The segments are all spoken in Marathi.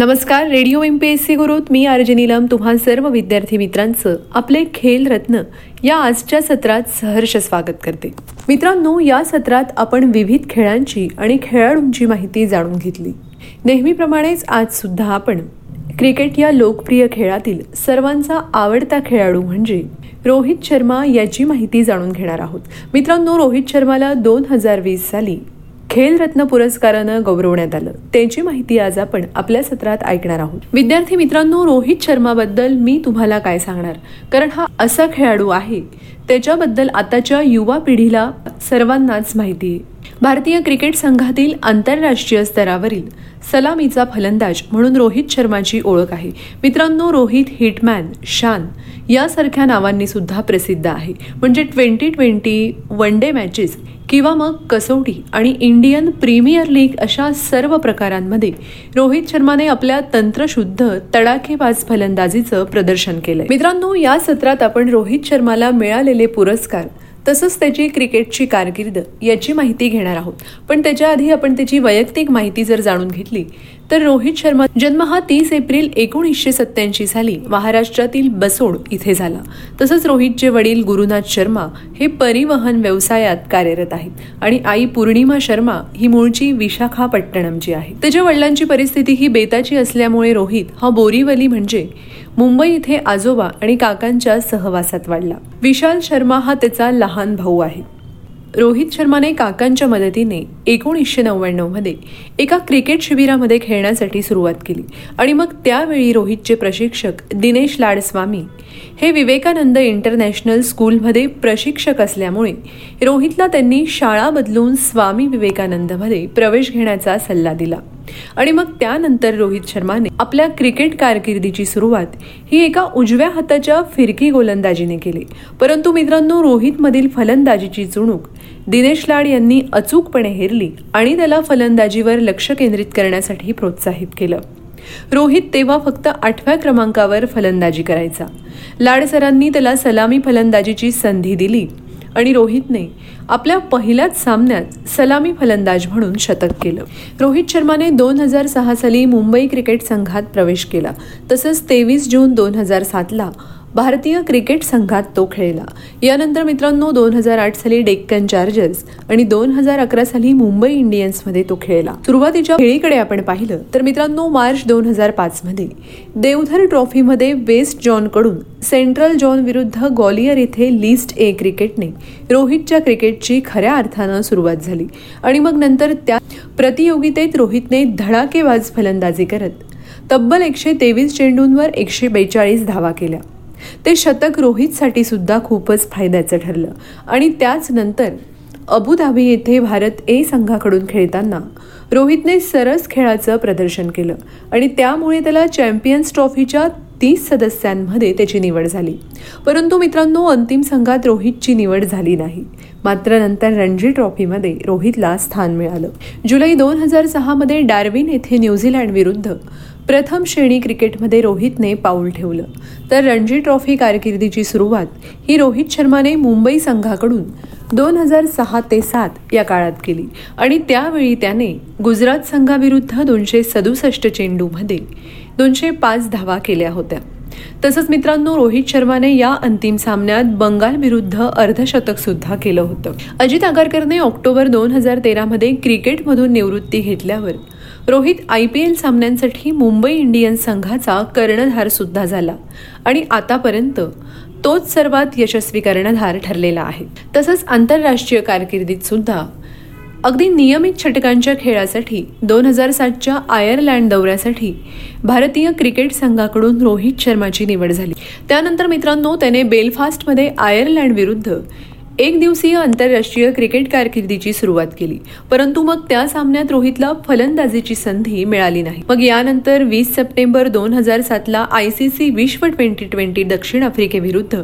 नमस्कार radio M P S C गुरुत मी आरजे तुम्हा सर्व विद्यार्थी मित्रांचं आपले खेल रत्न या आजच्या सत्रात सहर्ष स्वागत करते. मित्रांनो या सत्रात आपण विविध खेळांची आणि खेळाडूंची माहिती जाणून घेतली. नेहमीप्रमाणेच आज सुद्धा आपण क्रिकेट या लोकप्रिय खेळातील सर्वांचा आवडता खेळाडू म्हणजे रोहित शर्मा याची माहिती जाणून घेणार आहोत. मित्रांनो रोहित शर्माला दोन हजार वीस साली खेलरत्न पुरस्कारानं गौरवण्यात आलं. त्यांची माहिती आज आपण आपल्या सत्रात ऐकणार आहोत. विद्यार्थी मित्रांनो रोहित शर्माबद्दल मी तुम्हाला काय सांगणार? कारण हा असा खेळाडू आहे त्याच्याबद्दल आताच्या युवा पिढीला सर्वांनाच माहिती आहे. भारतीय क्रिकेट संघातील आंतरराष्ट्रीय स्तरावरील सलामीचा फलंदाज म्हणून रोहित शर्माची ओळख आहे. मित्रांनो रोहित हिटमॅन शान यासारख्या नावांनी सुद्धा प्रसिद्ध आहे. म्हणजे twenty twenty one day matches किंवा मग कसोटी आणि इंडियन प्रीमियर लीग अशा सर्व प्रकारांमध्ये रोहित शर्माने आपल्या तंत्रशुद्ध तडाखेबाज फलंदाजीचं प्रदर्शन केलंय. मित्रांनो या सत्रात आपण रोहित शर्माला मिळालेले पुरस्कार तसंच त्याची क्रिकेटची कारकीर्द याची माहिती घेणार आहोत. पण त्याच्या आधी आपण त्याची वैयक्तिक माहिती जर जाणून घेतली तर रोहित शर्मा जन्म हा तीस एप्रिल एकोणीसशे सत्त्याऐंशी साली महाराष्ट्रातील बसोड इथे झाला. तसंच रोहितचे वडील गुरुनाथ शर्मा हे परिवहन व्यवसायात कार्यरत आहेत आणि आई पूर्णिमा शर्मा ही मूळची विशाखापट्टणमची आहे. त्याच्या वडिलांची परिस्थिती ही बेताची असल्यामुळे रोहित हा बोरीवली म्हणजे मुंबई इथे आजोबा आणि काकांच्या सहवासात वाढला. विशाल शर्मा हा त्याचा लहान भाऊ आहे. रोहित शर्माने काकांच्या मदतीने एकोणीसशे नव्याण्णवमध्ये एका क्रिकेट शिबिरामध्ये खेळण्यासाठी सुरुवात केली. आणि मग त्यावेळी रोहितचे प्रशिक्षक दिनेश लाडस्वामी हे विवेकानंद इंटरनॅशनल स्कूलमध्ये प्रशिक्षक असल्यामुळे रोहितला त्यांनी शाळा बदलून स्वामी विवेकानंदमध्ये प्रवेश घेण्याचा सल्ला दिला. आणि मग त्यानंतर रोहित शर्माने आपल्या क्रिकेट कारकिर्दीची सुरुवात ही एका उजव्या हाताच्या फिरकी गोलंदाजीने केली. परंतु मित्रांनो रोहितमधील फलंदाजीची चुणूक दिनेश लाड यांनी अचूकपणे हेरली आणि त्याला फलंदाजीवर लक्ष केंद्रित करण्यासाठी प्रोत्साहित केलं. रोहित तेव्हा फक्त आठव्या क्रमांकावर फलंदाजी करायचा. लाड सरांनी त्याला सलामी फलंदाजीची संधी दिली आणि रोहितने आपल्या पहिल्याच सामन्यात सलामी फलंदाज म्हणून शतक केलं. रोहित शर्माने दोन हजार सहा साली मुंबई क्रिकेट संघात प्रवेश केला. तसंच तेवीस जून दोन हजार सातला भारतीय क्रिकेट संघात तो खेळला. यानंतर मित्रांनो दोन हजार आठ साली डेक्कन चार्जर्स आणि दोन हजार अकरा साली मुंबई इंडियन्समध्ये तो खेळला. सुरुवातीच्या खेळीकडे आपण पाहिलं तर मित्रांनो मार्च दोन हजार पाच मध्ये देवधर ट्रॉफीमध्ये वेस्ट जॉनकडून सेंट्रल जॉन विरुद्ध ग्वालियर येथे लिस्ट ए क्रिकेटने रोहितच्या क्रिकेटची खऱ्या अर्थानं सुरुवात झाली. आणि मग नंतर त्या प्रतियोगितेत रोहितने धडाकेबाज फलंदाजी करत तब्बल एकशे तेवीस चेंडूंवर एकशे बेचाळीस धावा केल्या. ते शतक रोहितसाठी सुद्धा खूपच फायद्याचं ठरलं. आणि त्याच नंतर अबुधाबी येथे भारत ए संघाकडून खेळताना रोहितने सरस खेळाचं प्रदर्शन केलं आणि त्यामुळे त्याला चॅम्पियन्स ट्रॉफीच्या तीस सदस्यांमध्ये त्याची निवड झाली. परंतु मित्रांनो अंतिम संघात रोहितची निवड झाली नाही. मात्र नंतर रणजी ट्रॉफीमध्ये रोहितला स्थान मिळालं. जुलै दोन हजार सहामध्ये डार्विन येथे न्यूझीलँड विरुद्ध प्रथम श्रेणी क्रिकेटमध्ये रोहितने पाऊल ठेवलं. तर रणजी ट्रॉफी कारकिर्दीची सुरुवात ही रोहित शर्माने मुंबई संघाकडून दोन हजार सहा ते सात या काळात केली. आणि त्यावेळी त्याने गुजरात संघाविरुद्ध दोनशे सदुसष्ट चेंडूमध्ये दोनशे पाच धावा केल्या होत्या. तसंच मित्रांनो रोहित शर्माने या अंतिम सामन्यात बंगाल विरुद्ध अर्धशतक सुद्धा केलं होतं. अजित आगरकरने ऑक्टोबर दोन हजार तेरामध्ये क्रिकेटमधून निवृत्ती घेतल्यावर रोहित आय पी एल सामन्यांसाठी मुंबई इंडियन्स संघाचा कर्णधार सुद्धा झाला. आणि आतापर्यंत तोच सर्वात यशस्वी कर्णधार ठरलेला आहे. तसंच आंतरराष्ट्रीय कारकिर्दीत सुद्धा अगदी नियमित षटकांच्या खेळासाठी दोन हजार सातच्या आयर्लंड दौऱ्यासाठी भारतीय क्रिकेट संघाकडून रोहित शर्माची निवड झाली. त्यानंतर मित्रांनो त्याने बेलफास्टमध्ये आयर्लँड विरुद्ध एक दिवसीय आंतरराष्ट्रीय क्रिकेट कारकिर्दीची सुरुवात केली. परंतु मग त्या सामन्यात रोहितला फलंदाजीची संधी मिळाली नाही. मग यानंतर वीस सप्टेंबर दोन हजार सातला आय सी सी विश्व ट्वेंटी ट्वेंटी दक्षिण आफ्रिकेविरुद्ध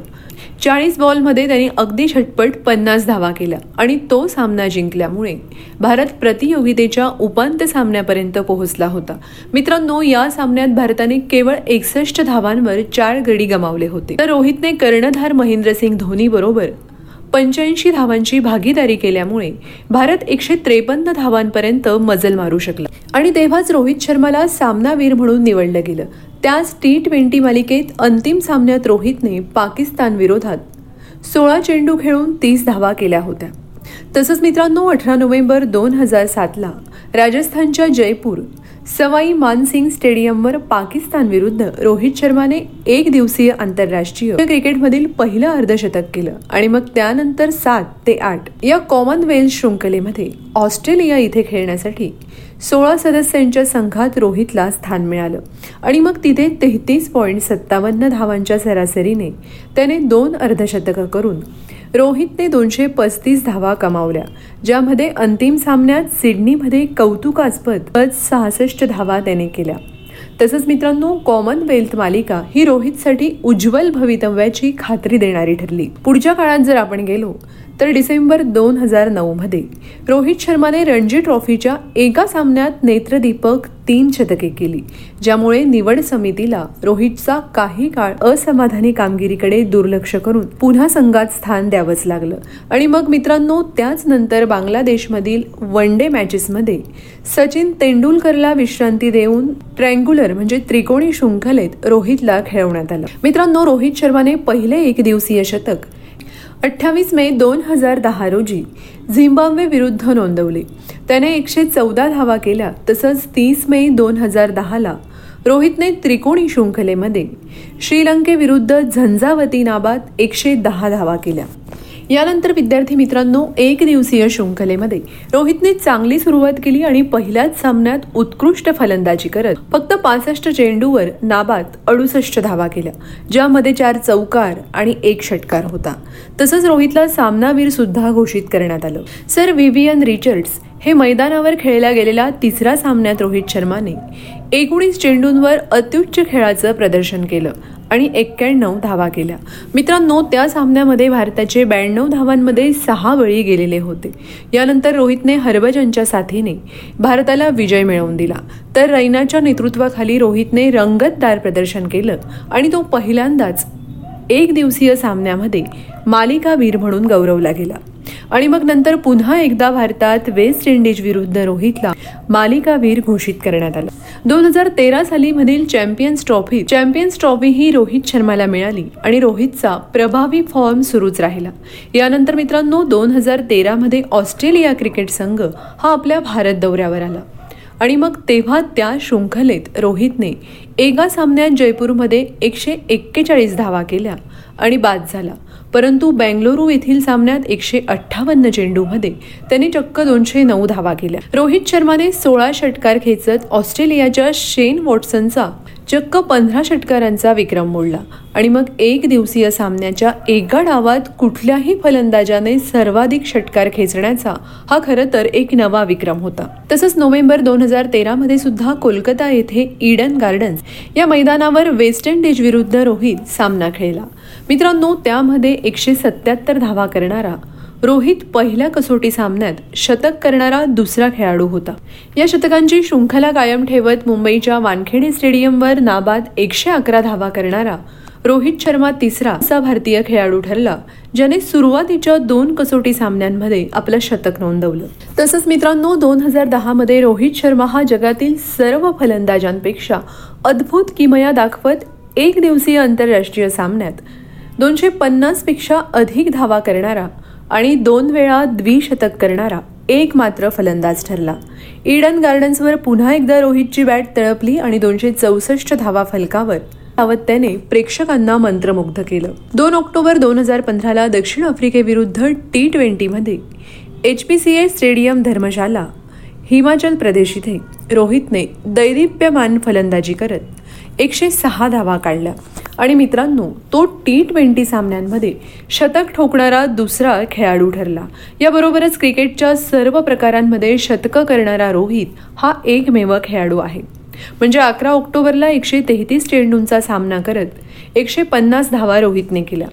चाळीस बॉलमध्ये त्यांनी अगदी झटपट पन्नास धावा केल्या आणि तो सामना जिंकल्यामुळे भारत प्रतियोगितेच्या उपांत्य सामन्यापर्यंत पोहोचला होता. मित्रांनो या सामन्यात भारताने केवळ एकसष्ट धावांवर चार गडी गमावले होते. तर रोहितने कर्णधार महेंद्रसिंग धोनी बरोबर पंच्याऐंशी धावांची भागीदारी केल्यामुळे भारत एकशे त्रेपन्न धावांपर्यंत मजल मारू शकला. आणि तेव्हाच रोहित शर्माला सामनावीर म्हणून निवडलं गेलं. त्याच टी ट्वेंटी मालिकेत अंतिम सामन्यात रोहितने पाकिस्तान विरोधात सोळा चेंडू खेळून तीस धावा केल्या होत्या. तसंच मित्रांनो अठरा नोव्हेंबर दोन हजार सातला राजस्थानच्या जयपूर सवाई मानसिंग स्टेडियमवर पाकिस्तान विरुद्ध रोहित शर्माने एक दिवसीय आंतरराष्ट्रीय क्रिकेटमधील पहिलं अर्धशतक केलं. आणि मग त्यानंतर सात ते आठ या कॉमनवेल्थ शृंखलेमध्ये ऑस्ट्रेलिया इथे खेळण्यासाठी सोळा सदस्यांच्या संघात रोहितला स्थान मिळालं. आणि मग तिथे तेहतीस पॉईंट सत्तावन्न धावांच्या सरासरीने त्याने दोन अर्धशतकं करून रोहितने दोनशे पस्तीस धावा कमावल्या ज्यामध्ये अंतिम सामन्यात सिडनीमध्ये कौतुकास्पद सहासष्ट धावा त्याने केल्या. तसंच मित्रांनो कॉमनवेल्थ मालिका ही रोहितसाठी उज्ज्वल भवितव्याची खात्री देणारी ठरली. पुढच्या काळात जर आपण गेलो तर डिसेंबर दोन हजार नऊमध्ये रोहित शर्माने रणजी ट्रॉफीच्या एका सामन्यात नेत्रदीपक तीन शतके केली ज्यामुळे निवड समितीला रोहितचा काही काळ असमाधानी कामगिरीकडे दुर्लक्ष करून पुन्हा संघात स्थान द्यावंच लागलं. आणि मग मित्रांनो त्याच नंतर बांगलादेशमधील वन डे मॅचेसमध्ये सचिन तेंडुलकरला विश्रांती देऊन ट्रँग्युलर म्हणजे त्रिकोणी शृंखलेत रोहितला खेळवण्यात आलं. मित्रांनो रोहित शर्माने पहिले एक दिवसीय शतक अठ्ठावीस मे दोन हजार दहा रोजी झिम्बाब्वे विरुद्ध नोंदवले. त्याने एकशे चौदा धावा केल्या तसंच तीस मे दोन हजार दहाला रोहितने त्रिकोणी शृंखलेमध्ये श्रीलंकेविरुद्ध झंझावती नाबाद एकशे दहा धावा केल्या. यानंतर विद्यार्थी मित्रांनो एक दिवसीय शृंखलेमध्ये रोहितने चांगली सुरुवात केली आणि पहिल्याच सामन्यात उत्कृष्ट फलंदाजी करत फक्त पासष्ट चेंडूवर नाबाद अडुसष्ट धावा केल्या ज्यामध्ये चार चौकार आणि एक षटकार होता. तसंच रोहितला सामनावीर सुद्धा घोषित करण्यात आलं. सर विवियन रिचर्ड्स हे मैदानावर खेळल्या गेलेल्या तिसऱ्या सामन्यात रोहित शर्माने एकोणीस चेंडूंवर अत्युच्च खेळाचं प्रदर्शन केलं. आणि एक्क्याण्णव धावा केल्या. मित्रांनो त्या सामन्यामध्ये भारताचे ब्याण्णव धावांमध्ये सहा बळी गेलेले होते. यानंतर रोहितने हरभजनच्या साथीने भारताला विजय मिळवून दिला. तर रैनाच्या नेतृत्वाखाली रोहितने रंगतदार प्रदर्शन केलं आणि तो पहिल्यांदाच एक दिवसीय सामन्यामध्ये मालिकावीर म्हणून गौरवला गेला. आणि मग नंतर पुन्हा एकदा भारतात वेस्ट इंडिज विरुद्ध रोहितला मालिकावीर घोषित करण्यात आलं. दोन हजार तेरा साली मधील चॅम्पियन्स ट्रॉफी चॅम्पियन्स ट्रॉफी ही रोहित शर्माला मिळाली आणि रोहितचा प्रभावी फॉर्म सुरूच राहिला. यानंतर मित्रांनो दोन हजार तेरा मध्ये ऑस्ट्रेलिया क्रिकेट संघ हा आपल्या भारत दौऱ्यावर आला. आणि मग तेव्हा त्या शृंखलेत रोहितने एका सामन्यात जयपूरमध्ये एकशे एक्केचाळीस धावा केल्या आणि बाद झाला. परंतु बेंगलुरू येथील सामन्यात एकशे अठ्ठावन्न चेंडूमध्ये त्याने चक्क दोनशे नऊ धावा केल्या. रोहित शर्माने सोळा षटकार खेचत ऑस्ट्रेलियाच्या शेन वॉटसनचा चक्क पंधरा षटकारांचा विक्रम मोडला. आणि मग एक दिवसीय सामन्याच्या एका डावात कुठल्याही फलंदाजाने सर्वाधिक षटकार खेचण्याचा हा खरं तर एक नवा विक्रम होता. तसंच नोव्हेंबर दोन हजार तेरामध्ये सुद्धा कोलकाता येथे ईडन गार्डन्स या मैदानावर वेस्ट इंडिज विरुद्ध रोहित सामना खेळला. मित्रांनो त्यामध्ये एकशे सत्याहत्तर धावा करणारा रोहित पहिल्या कसोटी सामन्यात शतक करणारा दुसरा खेळाडू होता. या शतकांची शृंखला कायम ठेवत मुंबईच्या वानखेडे स्टेडियमवर नाबाद एकशे अकरा धावा करणारा रोहित शर्मा तिसरा असा भारतीय खेळाडू ठरला ज्याने सुरुवातीच्या दोन कसोटी सामन्यांमध्ये आपलं शतक नोंदवलं. तसंच मित्रांनो दोन हजार दहामध्ये रोहित शर्मा हा जगातील सर्व फलंदाजांपेक्षा अद्भुत किमया दाखवत एक दिवसीय आंतरराष्ट्रीय सामन्यात दोनशे पन्नासपेक्षा अधिक धावा करणारा आणि दोन वेळा द्विशतक करणारा एक मात्र फलंदाज ठरला. ईडन गार्डन्सवर पुन्हा एकदा रोहितची बॅट तळपली आणि दोनशे चौसष्ट धावा फलकावर धावत त्याने प्रेक्षकांना मंत्रमुग्ध केलं. दोन ऑक्टोबर दोन हजार पंधराला दक्षिण आफ्रिकेविरुद्ध T ट्वेंटीमध्ये H P C A stadium Dharamshala Himachal Pradesh इथे रोहितने दैदिप्यमान फलंदाजी करत एकशे सहा धावा काढल्या. आणि मित्रांनो तो टी ट्वेंटी सामन्यांमध्ये शतक ठोकणारा दुसरा खेळाडू ठरला. याबरोबरच क्रिकेटच्या सर्व प्रकारांमध्ये शतकं करणारा रोहित हा एकमेव खेळाडू आहे. म्हणजे अकरा ऑक्टोबरला एकशे तेहतीस चेंडूंचा सामना करत एकशे पन्नास धावा रोहितने केल्या.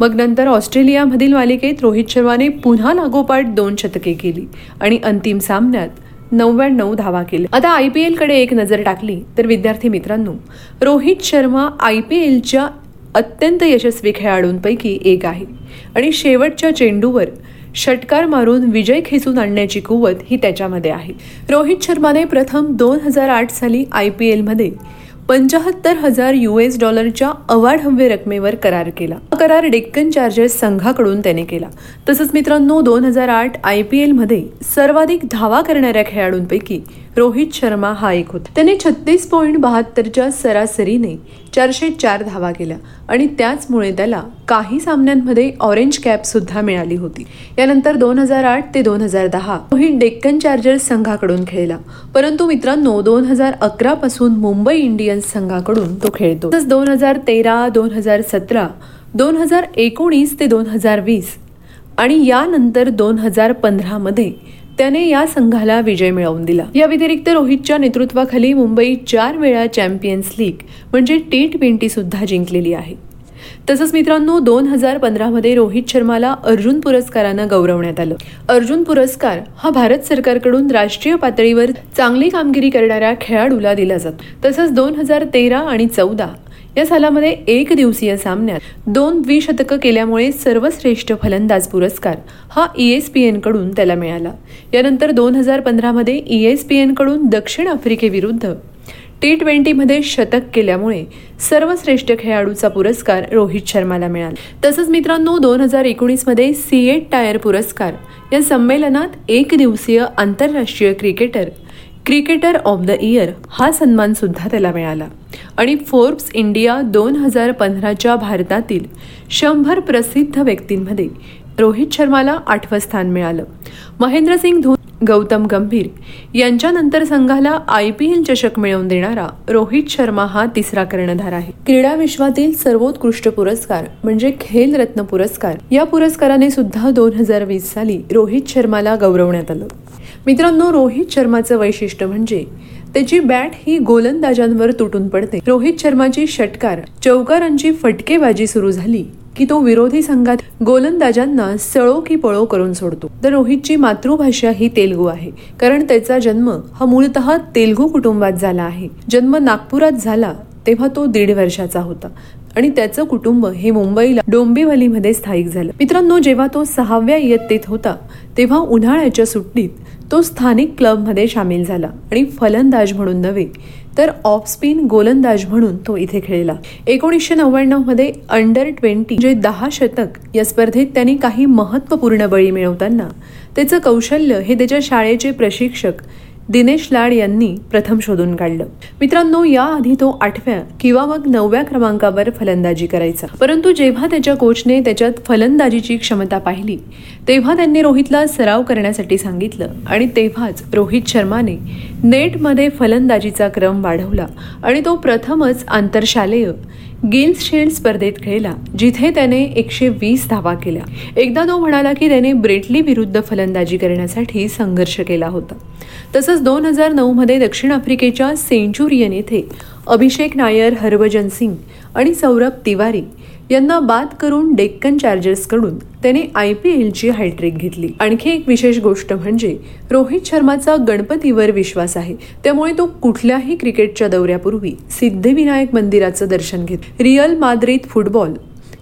मग नंतर ऑस्ट्रेलियामधील मालिकेत रोहित शर्माने पुन्हा लागोपाठ दोन शतके केली. आणि अंतिम सामन्यात नव्याण्णव धावा केल्या. आता आय पी एलकडे एक नजर टाकली तर विद्यार्थी मित्रांनो रोहित शर्मा आय पी एलच्या अत्यंत यशस्वी खेळाडूंपैकी एक आहे. आणि शेवटच्या चेंडूवर षटकार मारून विजय खेचून आणण्याची कुवत ही त्याच्यामध्ये आहे. रोहित शर्माने प्रथम दोन हजार आठ साली आय पी एलमध्ये पंचाहत्तर हजार युएस डॉलरच्या अवाढव्य रकमेवर करार केला. करार डेक्कन चार्जर्स संघाकडून त्याने केला. तसंच मित्रांनो दोन हजार आठ आय पी एलमध्ये सर्वाधिक धावा करणाऱ्या खेळाडूंपैकी रोहित शर्मा हा एक होता. त्याने छत्तीस पॉईंट बहात्तरच्या सरासरीने चारशे चार धावा केल्या आणि त्याचमुळे त्याला काही सामन्यांमध्ये ऑरेंज कॅप सुद्धा मिळाली होती. यानंतर दोन हजार आठ ते दोन हजार दहा रोहित डेक्कन चार्जर्स संघाकडून खेळला. परंतु मित्रांनो दोन हजार अकरा पासून मुंबई इंडियन्स संघाकडून तो खेळतो. तसंच दोन हजार तेरा दोन हजार सतरा दोन हजार एकोणीस ते दोन हजार वीस आणि यानंतर दोन हजार पंधरामध्ये त्याने या संघाला विजय मिळवून दिला. या व्यतिरिक्त रोहितच्या नेतृत्वाखाली मुंबई चार वेळा चॅम्पियन्स लीग म्हणजे टी ट्वेंटी सुद्धा जिंकलेली आहे. तसंच मित्रांनो दोन हजार पंधरामध्ये रोहित शर्माला अर्जुन पुरस्कारानं गौरवण्यात आलं. अर्जुन पुरस्कार हा भारत सरकारकडून राष्ट्रीय पातळीवर चांगली कामगिरी करणाऱ्या खेळाडूला दिला जातो. तसंच दोन हजार तेरा आणि चौदा या सालामध्ये एक दिवसीय सामन्यात दोन द्विशतकं केल्यामुळे सर्वश्रेष्ठ फलंदाज पुरस्कार हा ईएसपीएनकडून त्याला मिळाला. यानंतर दोन हजार पंधरामध्ये ईएसपीएनकडून दक्षिण आफ्रिकेविरुद्ध टी ट्वेंटीमध्ये शतक केल्यामुळे सर्वश्रेष्ठ खेळाडूचा पुरस्कार रोहित शर्माला मिळाला. तसंच मित्रांनो दोन हजार एकोणीसमध्ये सीएट टायर पुरस्कार या संमेलनात एक दिवसीय आंतरराष्ट्रीय cricketer cricketer of the year हा सन्मान सुद्धा त्याला मिळाला. आणि फोर्ब्स इंडिया दोन हजार पंधराच्या भारतातील शंभर प्रसिद्ध व्यक्तींमध्ये रोहित शर्माला आठवं स्थान मिळालं. महेंद्रसिंग धोनी गौतम गंभीर यांच्यानंतर संघाला आय पी एल चषक मिळवून देणारा रोहित शर्मा हा तिसरा कर्णधार आहे. क्रीडा विश्वातील सर्वोत्कृष्ट पुरस्कार म्हणजे खेल रत्न पुरस्कार या पुरस्काराने सुद्धा दोन हजार वीस साली रोहित शर्माला गौरवण्यात आलं. मित्रांनो रोहित शर्माचं वैशिष्ट्य म्हणजे त्याची बॅट ही गोलंदाजांवर तुटून पडते. रोहित शर्माची षटकार चौकारांची फटकेबाजी सुरू झाली की तो विरोधी संघात गोलंदाजांना सळो की पळो करून सोडतो. तर रोहितची मातृभाषा ही तेलगू आहे कारण त्याचा जन्म हा मूळतः तेलगू कुटुंबात झाला आहे. जन्म नागपुरात झाला तेव्हा तो दीड वर्षाचा होता आणि त्याचं कुटुंब हे मुंबईला डोंबिवलीमध्ये स्थायिक झालं. मित्रांनो जेव्हा तो सहाव्या इयत्तेत होता तेव्हा उन्हाळ्याच्या सुट्टीत तो स्थानिक क्लबमध्ये सामील झाला आणि फलंदाज म्हणून नव्हे तर ऑफ स्पिन गोलंदाज म्हणून तो इथे खेळला. एकोणीसशे नव्याण्णवमध्ये अंडर ट्वेंटी जे दहा शतक या स्पर्धेत त्यांनी काही महत्त्वपूर्ण बळी मिळवताना त्याचं कौशल्य हे त्याच्या शाळेचे प्रशिक्षक दिनेश लाड यांनी प्रथम शोधून काढलं. मित्रांनो याआधी तो आठव्या किंवा मग नवव्या क्रमांकावर फलंदाजी करायचा. परंतु जेव्हा त्याच्या कोचने त्याच्यात फलंदाजीची क्षमता पाहिली तेव्हा त्यांनी रोहितला सराव करण्यासाठी सांगितलं आणि तेव्हाच रोहित शर्माने नेटमध्ये फलंदाजीचा क्रम वाढवला आणि तो प्रथमच आंतरशालेय गिल्स शील्ड स्पर्धेत खेळला जिथे त्याने एकशे वीस धावा केल्या. एकदा तो म्हणाला की त्याने ब्रेटली विरुद्ध फलंदाजी करण्यासाठी संघर्ष केला होता. तसंच दोन हजार नऊमध्ये दक्षिण आफ्रिकेच्या सेंचुरियन येथे अभिषेक नायर हरभजन सिंग आणि सौरभ तिवारी यांना बाद करून डेक्कन चार्जर्सकडून त्याने आय पी एलची हॅट्रिक घेतली. आणखी एक विशेष गोष्ट म्हणजे रोहित शर्माचा गणपतीवर विश्वास आहे. त्यामुळे तो कुठल्याही क्रिकेटच्या दौऱ्यापूर्वी सिद्धिविनायक मंदिराचं दर्शन घेत रिअल माद्रिद फुटबॉल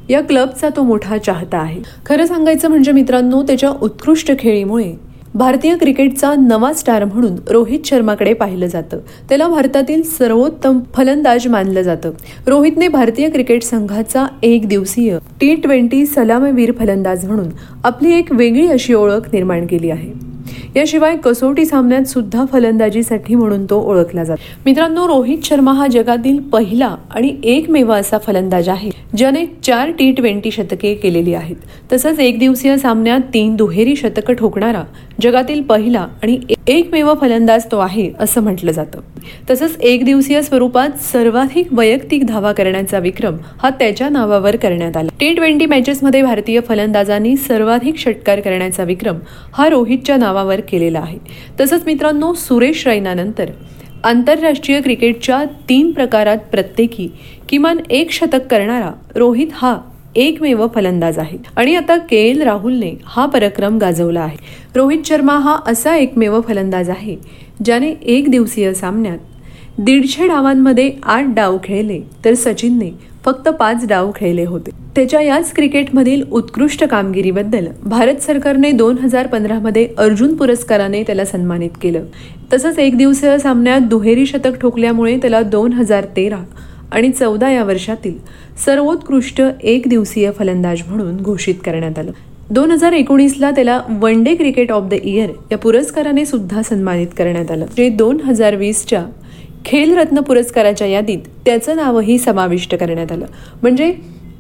या क्लबचा तो मोठा चाहता आहे. खरं सांगायचं म्हणजे मित्रांनो त्याच्या उत्कृष्ट खेळीमुळे भारतीय क्रिकेटचा नवा स्टार म्हणून रोहित शर्माकडे पाहिलं जातं. त्याला भारतातील सर्वोत्तम फलंदाज मानलं जातं. रोहितने भारतीय क्रिकेट संघाचा एक दिवसीय टी ट्वेंटी सलामवीर फलंदाज म्हणून आपली एक वेगळी अशी ओळख निर्माण केली आहे. याशिवाय कसोटी सामन्यात सुद्धा फलंदाजीसाठी म्हणून तो ओळखला जातो. मित्रांनो रोहित शर्मा हा जगातील पहिला आणि एकमेव असा फलंदाज आहे ज्याने चार टी ट्वेंटी शतके केलेली आहेत. तसंच एक दिवसीय सामन्यात तीन दुहेरी शतकं ठोकणारा जगातील पहिला आणि एकमेव फलंदाज तो आहे असं म्हटलं जातं. तसंच एक दिवसीय स्वरूपात सर्वाधिक वैयक्तिक धावा करण्याचा विक्रम हा त्याच्या नावावर करण्यात आला. टी ट्वेंटी मॅचेसमध्ये भारतीय फलंदाजांनी सर्वाधिक षटकार करण्याचा विक्रम हा रोहितच्या नावावर केलेला आहे. तसंच मित्रांनो सुरेश रैनानंतर आंतरराष्ट्रीय क्रिकेटच्या तीन प्रकारात प्रत्येकी किमान एक शतक करणारा रोहित हा एकमेव फलंदाज आहे आणि आता के एल राहुलने हा पराक्रम गाजवला आहे. रोहित शर्मा हा असा एकमेव फलंदाज आहे ज्याने एक दिवसीय सामन्यात दीडशे डावांमध्ये आठ डाव खेळले तर सचिनने फक्त पाच डाव खेळले होते. त्याच्या याच क्रिकेटमधील उत्कृष्ट कामगिरीबद्दल भारत सरकारने दोन हजार पंधरामध्ये अर्जुन पुरस्काराने त्याला सन्मानित केलं. तसंच एक दिवसीय सामन्यात दुहेरी शतक ठोकल्यामुळे त्याला दोन हजार तेरा आणि चौदा या वर्षातील सर्वोत्कृष्ट एक दिवसीय फलंदाज म्हणून घोषित करण्यात आलं. दोन हजार एकोणीसला त्याला one day cricket of the year या पुरस्काराने सुद्धा सन्मानित करण्यात आलं. जे दोन हजार वीसच्या खेलरत्न पुरस्काराच्या यादीत त्याचं नावही समाविष्ट करण्यात आलं. म्हणजे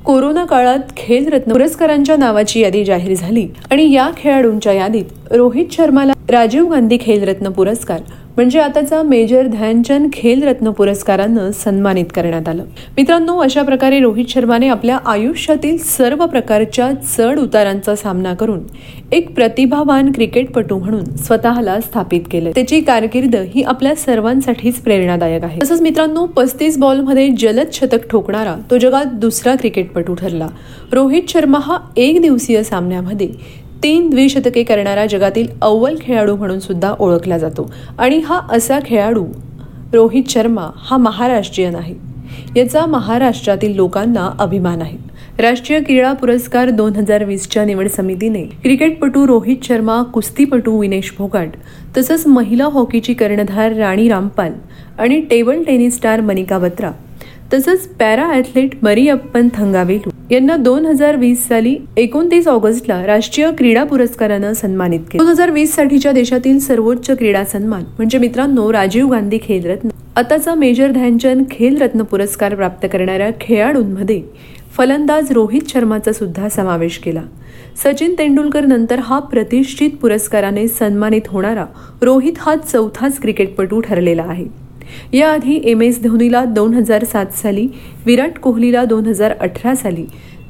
कोरोना काळात खेलरत्न पुरस्कारांच्या नावाची यादी जाहीर झाली आणि या खेळाडूंच्या यादीत रोहित शर्माला राजीव गांधी खेलरत्न पुरस्कार म्हणजे आताचा मेजर ध्यानचंद खेलरत्न पुरस्कारानं सन्मानित करण्यात आलं. मित्रांनो अशा प्रकारे रोहित शर्माने आपल्या आयुष्यातील सर्व प्रकारच्या चढ उतारांचा सामना करून एक प्रतिभावान क्रिकेटपटू म्हणून स्वतःला स्थापित केलं. त्याची कारकीर्द ही आपल्या सर्वांसाठीच प्रेरणादायक आहे. तसंच मित्रांनो पस्तीस बॉलमध्ये जलद शतक ठोकणारा तो जगात दुसरा क्रिकेटपटू ठरला. रोहित शर्मा हा एक दिवसीय सामन्यामध्ये तीन द्विशतके करणारा जगातील अव्वल खेळाडू म्हणून सुद्धा ओळखला जातो. आणि हा असा खेळाडू रोहित शर्मा हा महाराष्ट्रीयन आहे. याचा महाराष्ट्रातील लोकांना अभिमान आहे. राष्ट्रीय क्रीडा पुरस्कार दोन हजार वीसच्या निवड समितीने क्रिकेटपटू रोहित शर्मा कुस्तीपटू विनेश फोगाट तसंच महिला हॉकीची कर्णधार राणी रामपाल आणि table tennis star Manika Batra तसंच पॅरा ॲथलीट मरियप्पन थंगावेलू यांना दोन हजार वीस साली एकोणतीस ऑगस्टला राष्ट्रीय क्रीडा पुरस्कारानं सन्मानित केलं. दोन हजार वीस साठीच्या देशातील सर्वोच्च क्रीडा सन्मान म्हणजे मित्रांनो राजीव गांधी खेलरत्न. आताचा मेजर ध्यानचंद खेलरत्न पुरस्कार प्राप्त करणाऱ्या खेळाडूंमध्ये फलंदाज रोहित शर्माचा सुद्धा समावेश केला. सचिन तेंडुलकर नंतर हा प्रतिष्ठित पुरस्काराने सन्मानित होणारा रोहित हा चौथाच क्रिकेटपटू ठरलेला आहे. याआधी एम एस धोनीला दोन हजार सात साली विराट कोहलीला दोन हजार अठरा साली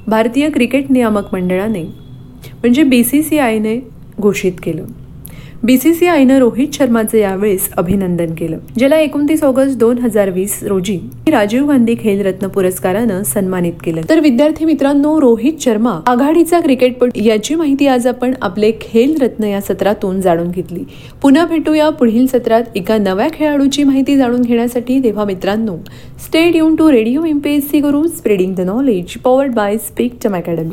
भारतीय क्रिकेट नियामक मंडळाने म्हणजे बी सी सी आयने घोषित केलं. बीसीसीआयनं रोहित शर्माचं यावेळेस अभिनंदन केलं ज्याला एकोणतीस ऑगस्ट दोन हजार वीस रोजी राजीव गांधी खेलरत्न पुरस्कारानं सन्मानित केलं. तर विद्यार्थी मित्रांनो रोहित शर्मा आघाडीचा क्रिकेटपटू याची माहिती आज आपण आपले खेलरत्न या सत्रातून जाणून घेतली. पुन्हा भेटूया पुढील सत्रात एका नव्या खेळाडूची माहिती जाणून घेण्यासाठी. तेव्हा मित्रांनो stay युन to radio MPSC guru spreading the knowledge powered by speak term academy